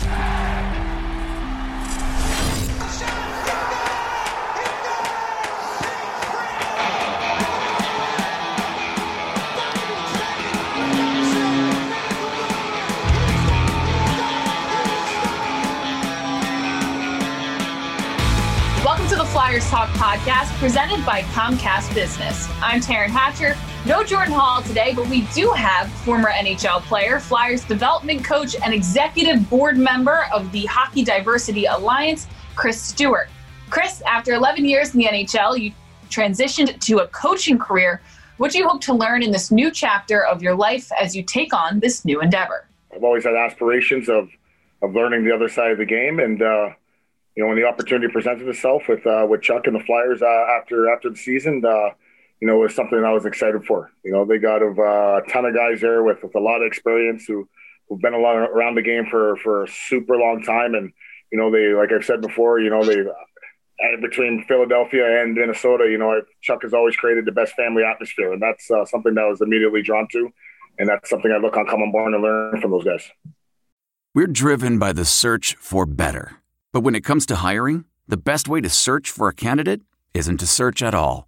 Welcome to the Flyers Talk podcast presented by Comcast Business. I'm Taryn Hatcher. No Jordan Hall today, but we do have former NHL player, Flyers development coach, and executive board member of the Hockey Diversity Alliance, Chris Stewart. Chris, after 11 years in the NHL, you transitioned to a coaching career. What do you hope to learn in this new chapter of your life as you take on this new endeavor? I've always had aspirations of of learning the other side of the game, and uh, you know when the opportunity presented itself with uh, with Chuck and the Flyers uh, after after the season, uh, you know, was something I was excited for. You know, they got a, uh, ton of guys there with, with a lot of experience who who've been a around the game for for a super long time, and you know they like I've said before, you know they. Between Philadelphia and Minnesota, you know, Chuck has always created the best family atmosphere, and that's uh, something that I was immediately drawn to, and that's something I look on come on board and learn from those guys. We're driven by the search for better. But when it comes to hiring, the best way to search for a candidate isn't to search at all.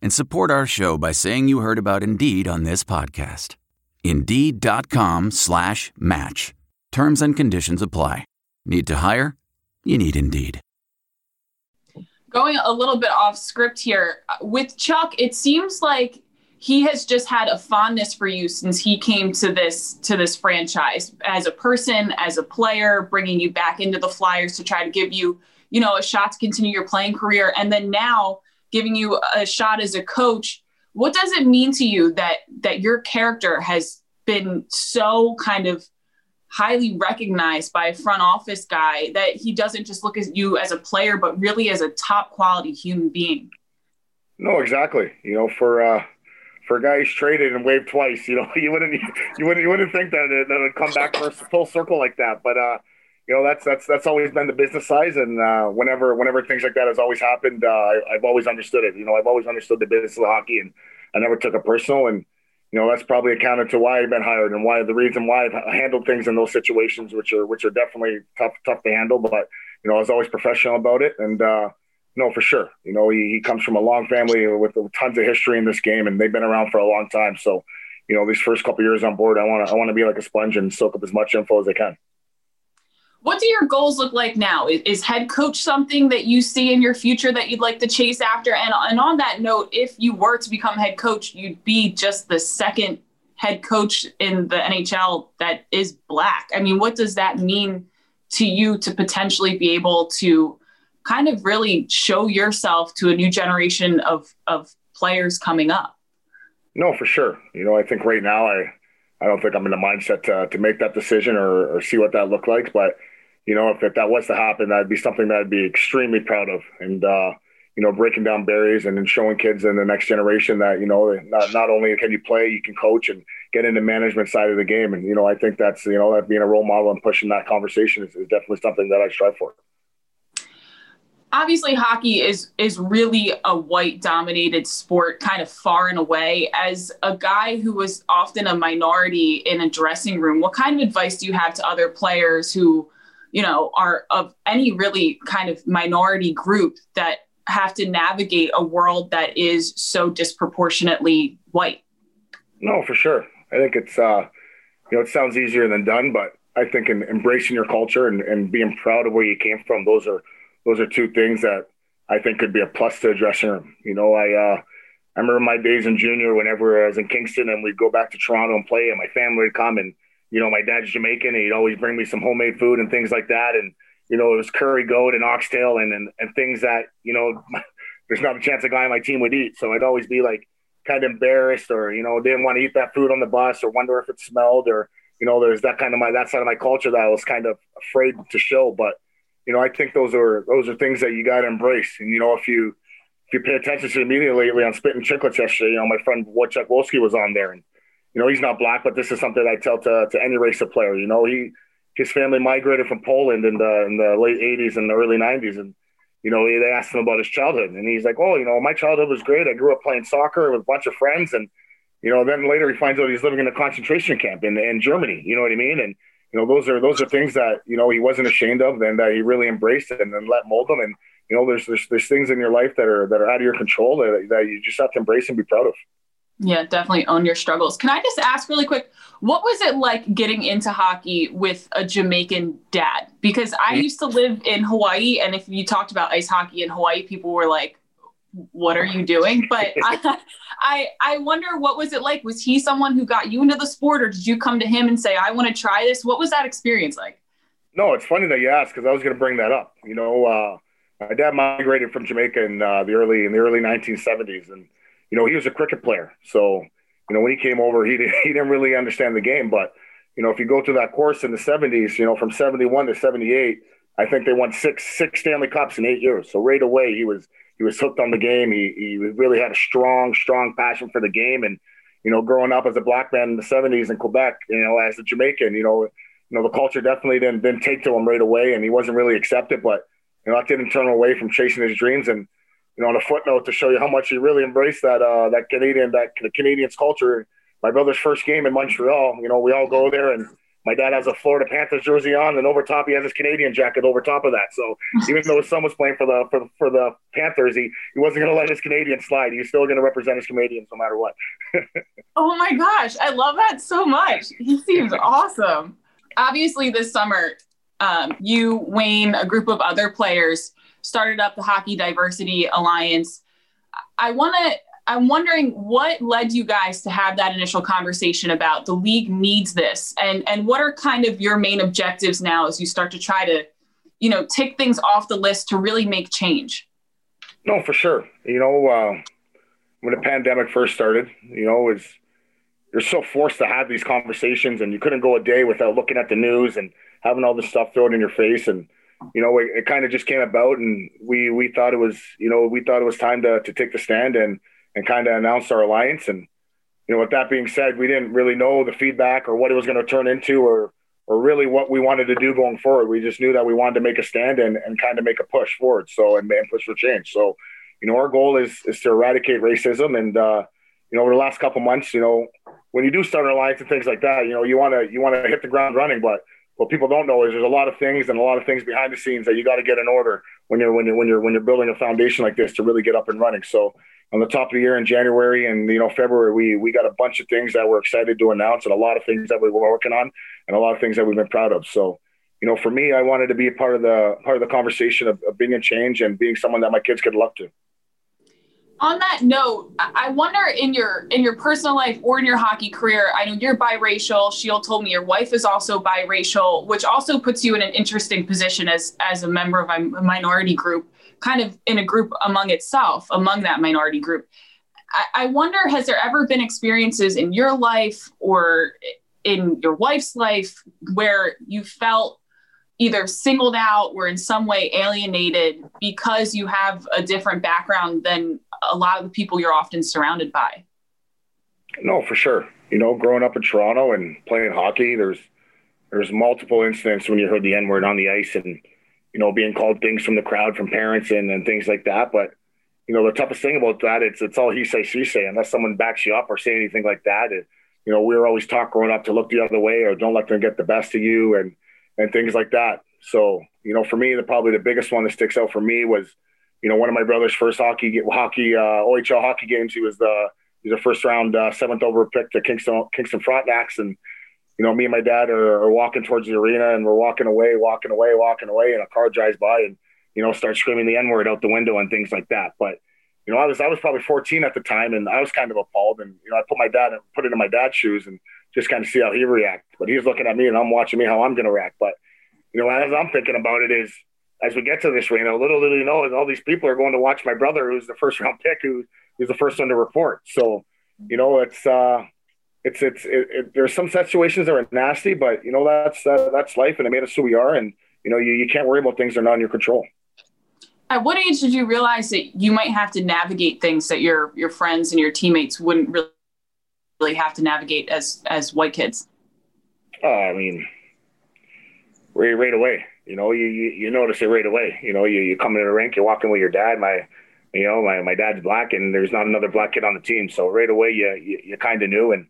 and support our show by saying you heard about Indeed on this podcast. Indeed.com slash match. Terms and conditions apply. Need to hire? You need Indeed. Going a little bit off script here, with Chuck, it seems like he has just had a fondness for you since he came to this to this franchise as a person, as a player, bringing you back into the Flyers to try to give you, you know, a shot to continue your playing career, and then now giving you a shot as a coach. What does it mean to you that that your character has been so kind of highly recognized by a front office guy that he doesn't just look at you as a player, but really as a top quality human being? No, exactly. You know, for uh, for a guy who's traded and waived twice, you know, you wouldn't you wouldn't you wouldn't think that it, that would come back for a full circle like that. But uh, you know, that's that's that's always been the business size and uh, whenever whenever things like that has always happened, uh, I, I've always understood it. You know, I've always understood the business of hockey, and I never took it personal. And you know, that's probably accounted to why I've been hired and why the reason why I've handled things in those situations, which are which are definitely tough tough to handle. But you know, I was always professional about it, and uh, no, for sure. You know, he, he comes from a long family with tons of history in this game, and they've been around for a long time. So, you know, these first couple years on board, I want to I want to be like a sponge and soak up as much info as I can. What do your goals look like now? Is, head coach something that you see in your future that you'd like to chase after? And, and on that note, if you were to become head coach, you'd be just the second head coach in the NHL that is black. I mean, what does that mean to you to potentially be able to kind of really show yourself to a new generation of, of players coming up? No, for sure. You know, I think right now I, I don't think I'm in the mindset to, to make that decision or, or see what that looked like, but you know, if, if that was to happen, that'd be something that I'd be extremely proud of. And, uh, you know, breaking down barriers and then showing kids in the next generation that, you know, not, not only can you play, you can coach and get into management side of the game. And, you know, I think that's, you know, that being a role model and pushing that conversation is, is definitely something that I strive for. Obviously, hockey is is really a white dominated sport, kind of far and away. As a guy who was often a minority in a dressing room, what kind of advice do you have to other players who you know, are of any really kind of minority group that have to navigate a world that is so disproportionately white. No, for sure. I think it's, uh, you know, it sounds easier than done, but I think in embracing your culture and, and being proud of where you came from, those are those are two things that I think could be a plus to a dressing room. You know, I uh, I remember my days in junior whenever I was in Kingston and we'd go back to Toronto and play, and my family would come and you know my dad's Jamaican and he'd always bring me some homemade food and things like that, and you know it was curry goat and oxtail and and, and things that you know there's not a chance a guy on my team would eat. So I'd always be like kind of embarrassed or you know didn't want to eat that food on the bus or wonder if it smelled or you know there's that kind of my that side of my culture that I was kind of afraid to show, but you know I think those are those are things that you got to embrace, and you know if you if you pay attention to the media lately on Spittin' Chiclets yesterday, you know, my friend Wojciech Wolski was on there. And, you know, he's not black, but this is something I tell to, to any race of player. You know, he his family migrated from Poland in the in the late 80s and the early 90s. And, you know, they asked him about his childhood. And he's like, oh, you know, my childhood was great. I grew up playing soccer with a bunch of friends. And, you know, then later he finds out he's living in a concentration camp in, in Germany. You know what I mean? And, you know, those are those are things that, you know, he wasn't ashamed of and that he really embraced and then let mold him. And, you know, there's, there's there's things in your life that are that are out of your control that, that you just have to embrace and be proud of. Yeah, definitely own your struggles. Can I just ask really quick, what was it like getting into hockey with a Jamaican dad? Because I mm-hmm. used to live in Hawaii, and if you talked about ice hockey in Hawaii, people were like, "What are you doing?" But I, I, I wonder what was it like? Was he someone who got you into the sport, or did you come to him and say, "I want to try this"? What was that experience like? No, it's funny that you asked because I was going to bring that up. You know, uh, my dad migrated from Jamaica in uh, the early in the early 1970s, and you know he was a cricket player. So you know when he came over, he didn't, he didn't really understand the game. But you know if you go through that course in the 70s, you know from 71 to 78, I think they won six six Stanley Cups in eight years. So right away he was he was hooked on the game. He he really had a strong strong passion for the game, and you know growing up as a black man in the 70s in Quebec, you know as a Jamaican, you know you know the culture definitely didn't didn't take to him right away, and he wasn't really accepted, but you know, that didn't turn away from chasing his dreams. And, you know, on a footnote to show you how much he really embraced that, uh, that Canadian, that the Canadiens culture. My brother's first game in Montreal, you know, we all go there and my dad has a Florida Panthers jersey on, and over top he has his Canadian jacket over top of that. So even though his son was playing for the for the, for the Panthers, he, he wasn't going to let his Canadian slide. He's still going to represent his Canadiens no matter what. oh my gosh, I love that so much. He seems awesome. Obviously, this summer um, you, Wayne, a group of other players started up the Hockey Diversity Alliance. I want to. I'm wondering what led you guys to have that initial conversation about the league needs this, and and what are kind of your main objectives now as you start to try to, you know, tick things off the list to really make change. No, for sure. You know, uh, when the pandemic first started, you know, was you're so forced to have these conversations, and you couldn't go a day without looking at the news and having all this stuff thrown in your face and you know it, it kind of just came about and we we thought it was you know we thought it was time to to take the stand and and kind of announce our alliance. And you know with that being said we didn't really know the feedback or what it was going to turn into or or really what we wanted to do going forward. We just knew that we wanted to make a stand and, and kind of make a push forward so and, and push for change. So you know our goal is is to eradicate racism and uh you know over the last couple months you know when you do start an alliance and things like that you know you want to you want to hit the ground running but what people don't know is there's a lot of things and a lot of things behind the scenes that you got to get in order when you're when you're when you're when you're building a foundation like this to really get up and running. So on the top of the year in January and you know February, we we got a bunch of things that we're excited to announce and a lot of things that we were working on and a lot of things that we've been proud of. So you know, for me, I wanted to be a part of the part of the conversation of, of being a change and being someone that my kids could look to on that note, I wonder in your in your personal life or in your hockey career, I know you're biracial. Sheil told me your wife is also biracial, which also puts you in an interesting position as as a member of a minority group, kind of in a group among itself, among that minority group. I, I wonder, has there ever been experiences in your life or in your wife's life where you felt either singled out or in some way alienated because you have a different background than a lot of the people you're often surrounded by. No, for sure. You know, growing up in Toronto and playing hockey, there's there's multiple incidents when you heard the N word on the ice and you know being called things from the crowd from parents and, and things like that. But you know, the toughest thing about that it's it's all he say she say unless someone backs you up or say anything like that. It, you know, we were always taught growing up to look the other way or don't let them get the best of you and and things like that. So you know, for me, the probably the biggest one that sticks out for me was you know, one of my brother's first hockey hockey uh, OHL hockey games. He was the he's a first round uh, seventh over pick to Kingston Kingston Frontenacs, and you know, me and my dad are, are walking towards the arena and we're walking away, walking away, walking away, and a car drives by and you know starts screaming the n word out the window and things like that. But you know, I was I was probably 14 at the time, and I was kind of appalled. And you know, I put my dad put it in my dad's shoes and just kind of see how he react. But he's looking at me, and I'm watching me how I'm going to react. But you know, as I'm thinking about it, is as we get to this arena, little do you know, is all these people are going to watch my brother, who's the first round pick, who is the first one to report. So you know, it's uh, it's it's it, it, there's some situations that are nasty, but you know that's uh, that's life, and it made us who we are. And you know, you, you can't worry about things that are not in your control at what age did you realize that you might have to navigate things that your your friends and your teammates wouldn't really, really have to navigate as as white kids? Uh, I mean, right, right away. You know, you, you, you notice it right away. You know, you, you come into the rink, you're walking with your dad. My, you know, my, my dad's black, and there's not another black kid on the team. So right away, you you, you kind of knew. And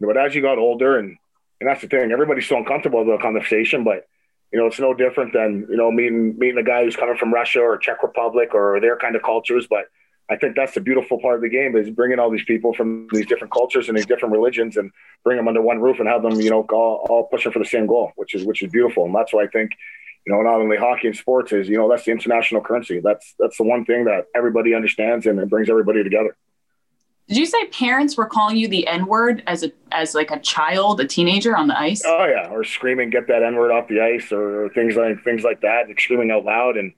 but as you got older, and and that's the thing, everybody's so uncomfortable with the conversation, but you know, it's no different than you know meeting meeting a guy who's coming from Russia or Czech Republic or their kind of cultures. But I think that's the beautiful part of the game is bringing all these people from these different cultures and these different religions and bring them under one roof and have them, you know, all, all pushing for the same goal, which is which is beautiful. And that's why I think, you know, not only hockey and sports is, you know, that's the international currency. That's that's the one thing that everybody understands and it brings everybody together. Did you say parents were calling you the N word as a as like a child, a teenager on the ice? Oh yeah, or screaming, "Get that N word off the ice," or things like things like that, like screaming out loud, and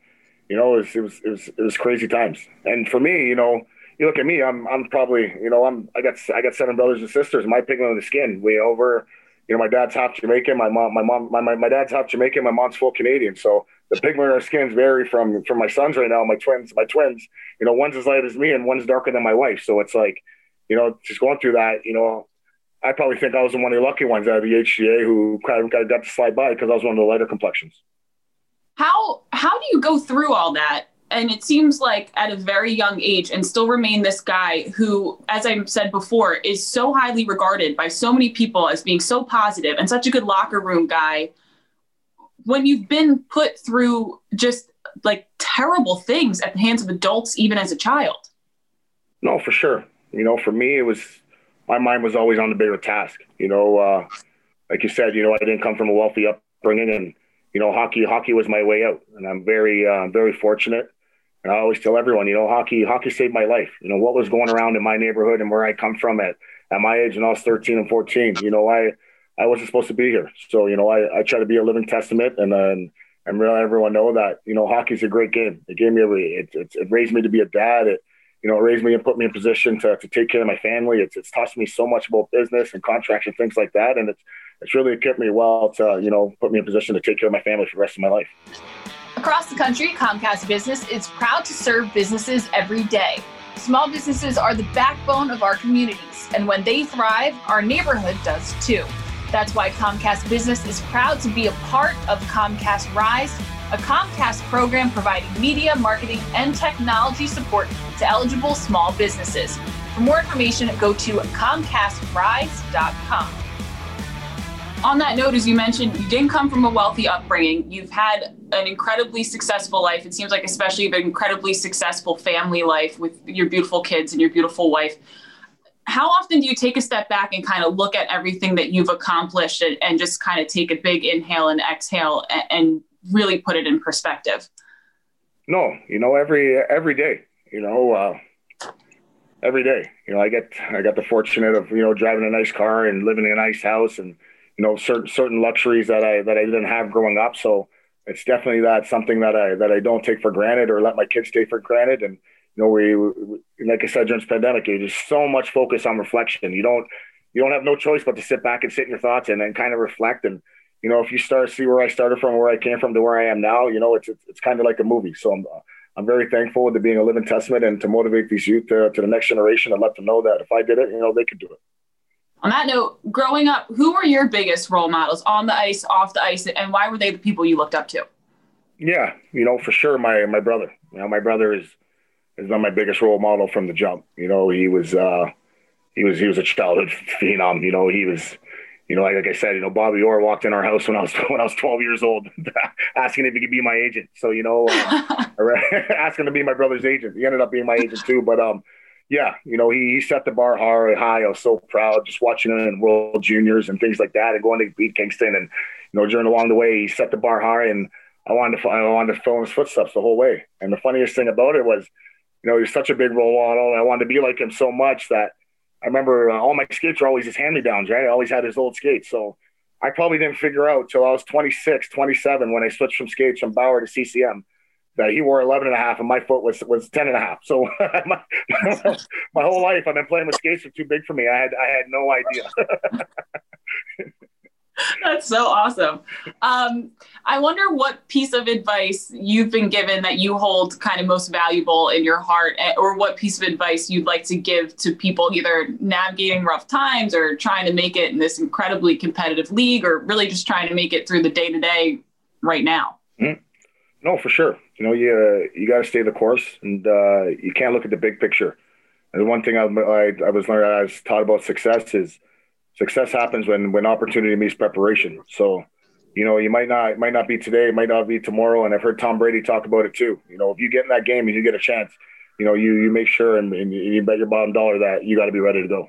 you know, it was, it was it was it was crazy times. And for me, you know, you look at me, I'm I'm probably you know I'm I got I got seven brothers and sisters. My pigment of the skin way over. You know, my dad's half Jamaican. My mom, my mom, my, my, my dad's half Jamaican. My mom's full Canadian. So the pigment of our skins vary from from my sons right now. My twins, my twins. You know, one's as light as me and one's darker than my wife. So it's like you know, just going through that, you know, I probably think I was one of the lucky ones out of the HDA who kind of got, got to slide by because I was one of the lighter complexions. How how do you go through all that? And it seems like at a very young age, and still remain this guy who, as I said before, is so highly regarded by so many people as being so positive and such a good locker room guy. When you've been put through just like terrible things at the hands of adults, even as a child. No, for sure. You know, for me, it was my mind was always on the bigger task. You know, uh, like you said, you know, I didn't come from a wealthy upbringing, and you know, hockey hockey was my way out, and I'm very uh, very fortunate. And I always tell everyone, you know, hockey hockey saved my life. You know, what was going around in my neighborhood and where I come from at at my age, and I was 13 and 14. You know, I I wasn't supposed to be here, so you know, I, I try to be a living testament and and and let everyone know that you know hockey's a great game. It gave me a it, it, it raised me to be a dad. It you know, it raised me and put me in position to, to take care of my family. It's, it's taught me so much about business and contracts and things like that. And it's, it's really equipped me well to, you know, put me in position to take care of my family for the rest of my life. Across the country, Comcast Business is proud to serve businesses every day. Small businesses are the backbone of our communities, and when they thrive, our neighborhood does too. That's why Comcast Business is proud to be a part of Comcast Rise a Comcast program providing media, marketing, and technology support to eligible small businesses. For more information, go to ComcastRise.com. On that note, as you mentioned, you didn't come from a wealthy upbringing. You've had an incredibly successful life. It seems like, especially, an incredibly successful family life with your beautiful kids and your beautiful wife. How often do you take a step back and kind of look at everything that you've accomplished and, and just kind of take a big inhale and exhale and, and really put it in perspective? No, you know, every every day, you know, uh, every day, you know, I get I got the fortunate of you know driving a nice car and living in a nice house and you know certain certain luxuries that I that I didn't have growing up. So it's definitely that something that I that I don't take for granted or let my kids take for granted. And you know, we, we like I said during this pandemic, there's so much focus on reflection. You don't you don't have no choice but to sit back and sit in your thoughts and then kind of reflect and you know, if you start to see where I started from, where I came from to where I am now, you know, it's it's, it's kind of like a movie. So I'm uh, I'm very thankful to being a living testament and to motivate these youth to, to the next generation and let them know that if I did it, you know, they could do it. On that note, growing up, who were your biggest role models on the ice, off the ice, and why were they the people you looked up to? Yeah, you know, for sure, my my brother. You know, my brother is has been my biggest role model from the jump. You know, he was uh, he was he was a childhood phenom. You know, he was you know, like, like I said, you know, Bobby Orr walked in our house when I was when I was 12 years old, asking if he could be my agent. So you know, uh, asking to be my brother's agent. He ended up being my agent too. But um, yeah, you know, he, he set the bar high. I was so proud just watching him in World Juniors and things like that and going to beat Kingston. And, you know, during along the way, he set the bar high and I wanted to, I wanted to follow his footsteps the whole way. And the funniest thing about it was, you know, he was such a big role model. I wanted to be like him so much that I remember uh, all my skates were always his hand me downs, right? I always had his old skates. So I probably didn't figure out till I was 26, 27 when I switched from skates from Bauer to CCM that he wore 11 and a half and my foot was was 10 and a half so my, my whole life i've been playing with skates are too big for me i had i had no idea That's so awesome. Um, I wonder what piece of advice you've been given that you hold kind of most valuable in your heart, eh, or what piece of advice you'd like to give to people either navigating rough times or trying to make it in this incredibly competitive league, or really just trying to make it through the day to day right now. Mm-hmm. No, for sure. You know, you uh, you got to stay the course, and uh, you can't look at the big picture. And one thing I, I, I was learning, I was taught about success is success happens when when opportunity meets preparation. So, you know, you might not might not be today, it might not be tomorrow. And I've heard Tom Brady talk about it too. You know, if you get in that game and you get a chance, you know, you you make sure and, and you bet your bottom dollar that you got to be ready to go.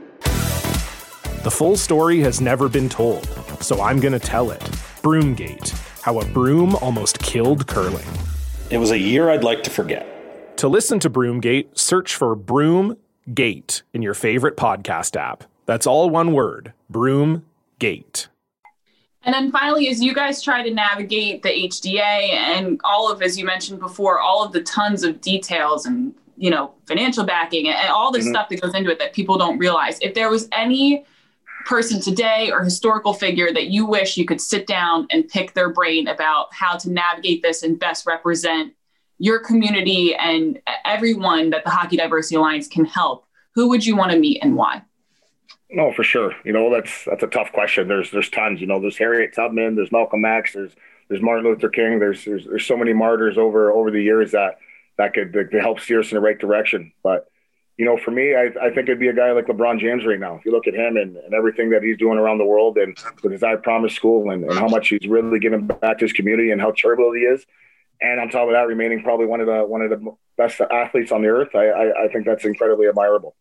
The full story has never been told, so I'm going to tell it. Broomgate How a Broom Almost Killed Curling. It was a year I'd like to forget. To listen to Broomgate, search for Broomgate in your favorite podcast app. That's all one word Broomgate. And then finally, as you guys try to navigate the HDA and all of, as you mentioned before, all of the tons of details and you know financial backing and all the mm-hmm. stuff that goes into it that people don't realize, if there was any person today or historical figure that you wish you could sit down and pick their brain about how to navigate this and best represent your community and everyone that the Hockey Diversity Alliance can help, who would you want to meet and why? No, for sure. You know, that's that's a tough question. There's there's tons. You know, there's Harriet Tubman, there's Malcolm X, there's there's Martin Luther King. There's there's, there's so many martyrs over over the years that that could, that could help steer us in the right direction. But you know, for me, I, I think it'd be a guy like LeBron James right now. If you look at him and, and everything that he's doing around the world and with his I Promise School and, and how much he's really giving back to his community and how charitable he is. And on top of that, remaining probably one of the one of the best athletes on the earth, I, I, I think that's incredibly admirable.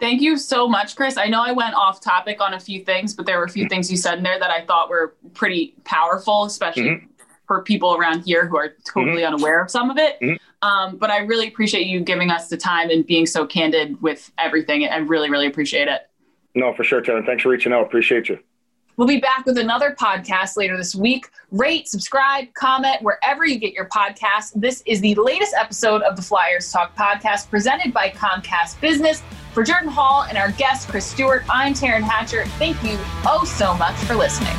Thank you so much, Chris. I know I went off topic on a few things, but there were a few things you said in there that I thought were pretty powerful, especially mm-hmm. For people around here who are totally mm-hmm. unaware of some of it. Mm-hmm. Um, but I really appreciate you giving us the time and being so candid with everything. I really, really appreciate it. No, for sure, Taryn. Thanks for reaching out. Appreciate you. We'll be back with another podcast later this week. Rate, subscribe, comment wherever you get your podcasts. This is the latest episode of the Flyers Talk podcast presented by Comcast Business. For Jordan Hall and our guest, Chris Stewart, I'm Taryn Hatcher. Thank you oh so much for listening.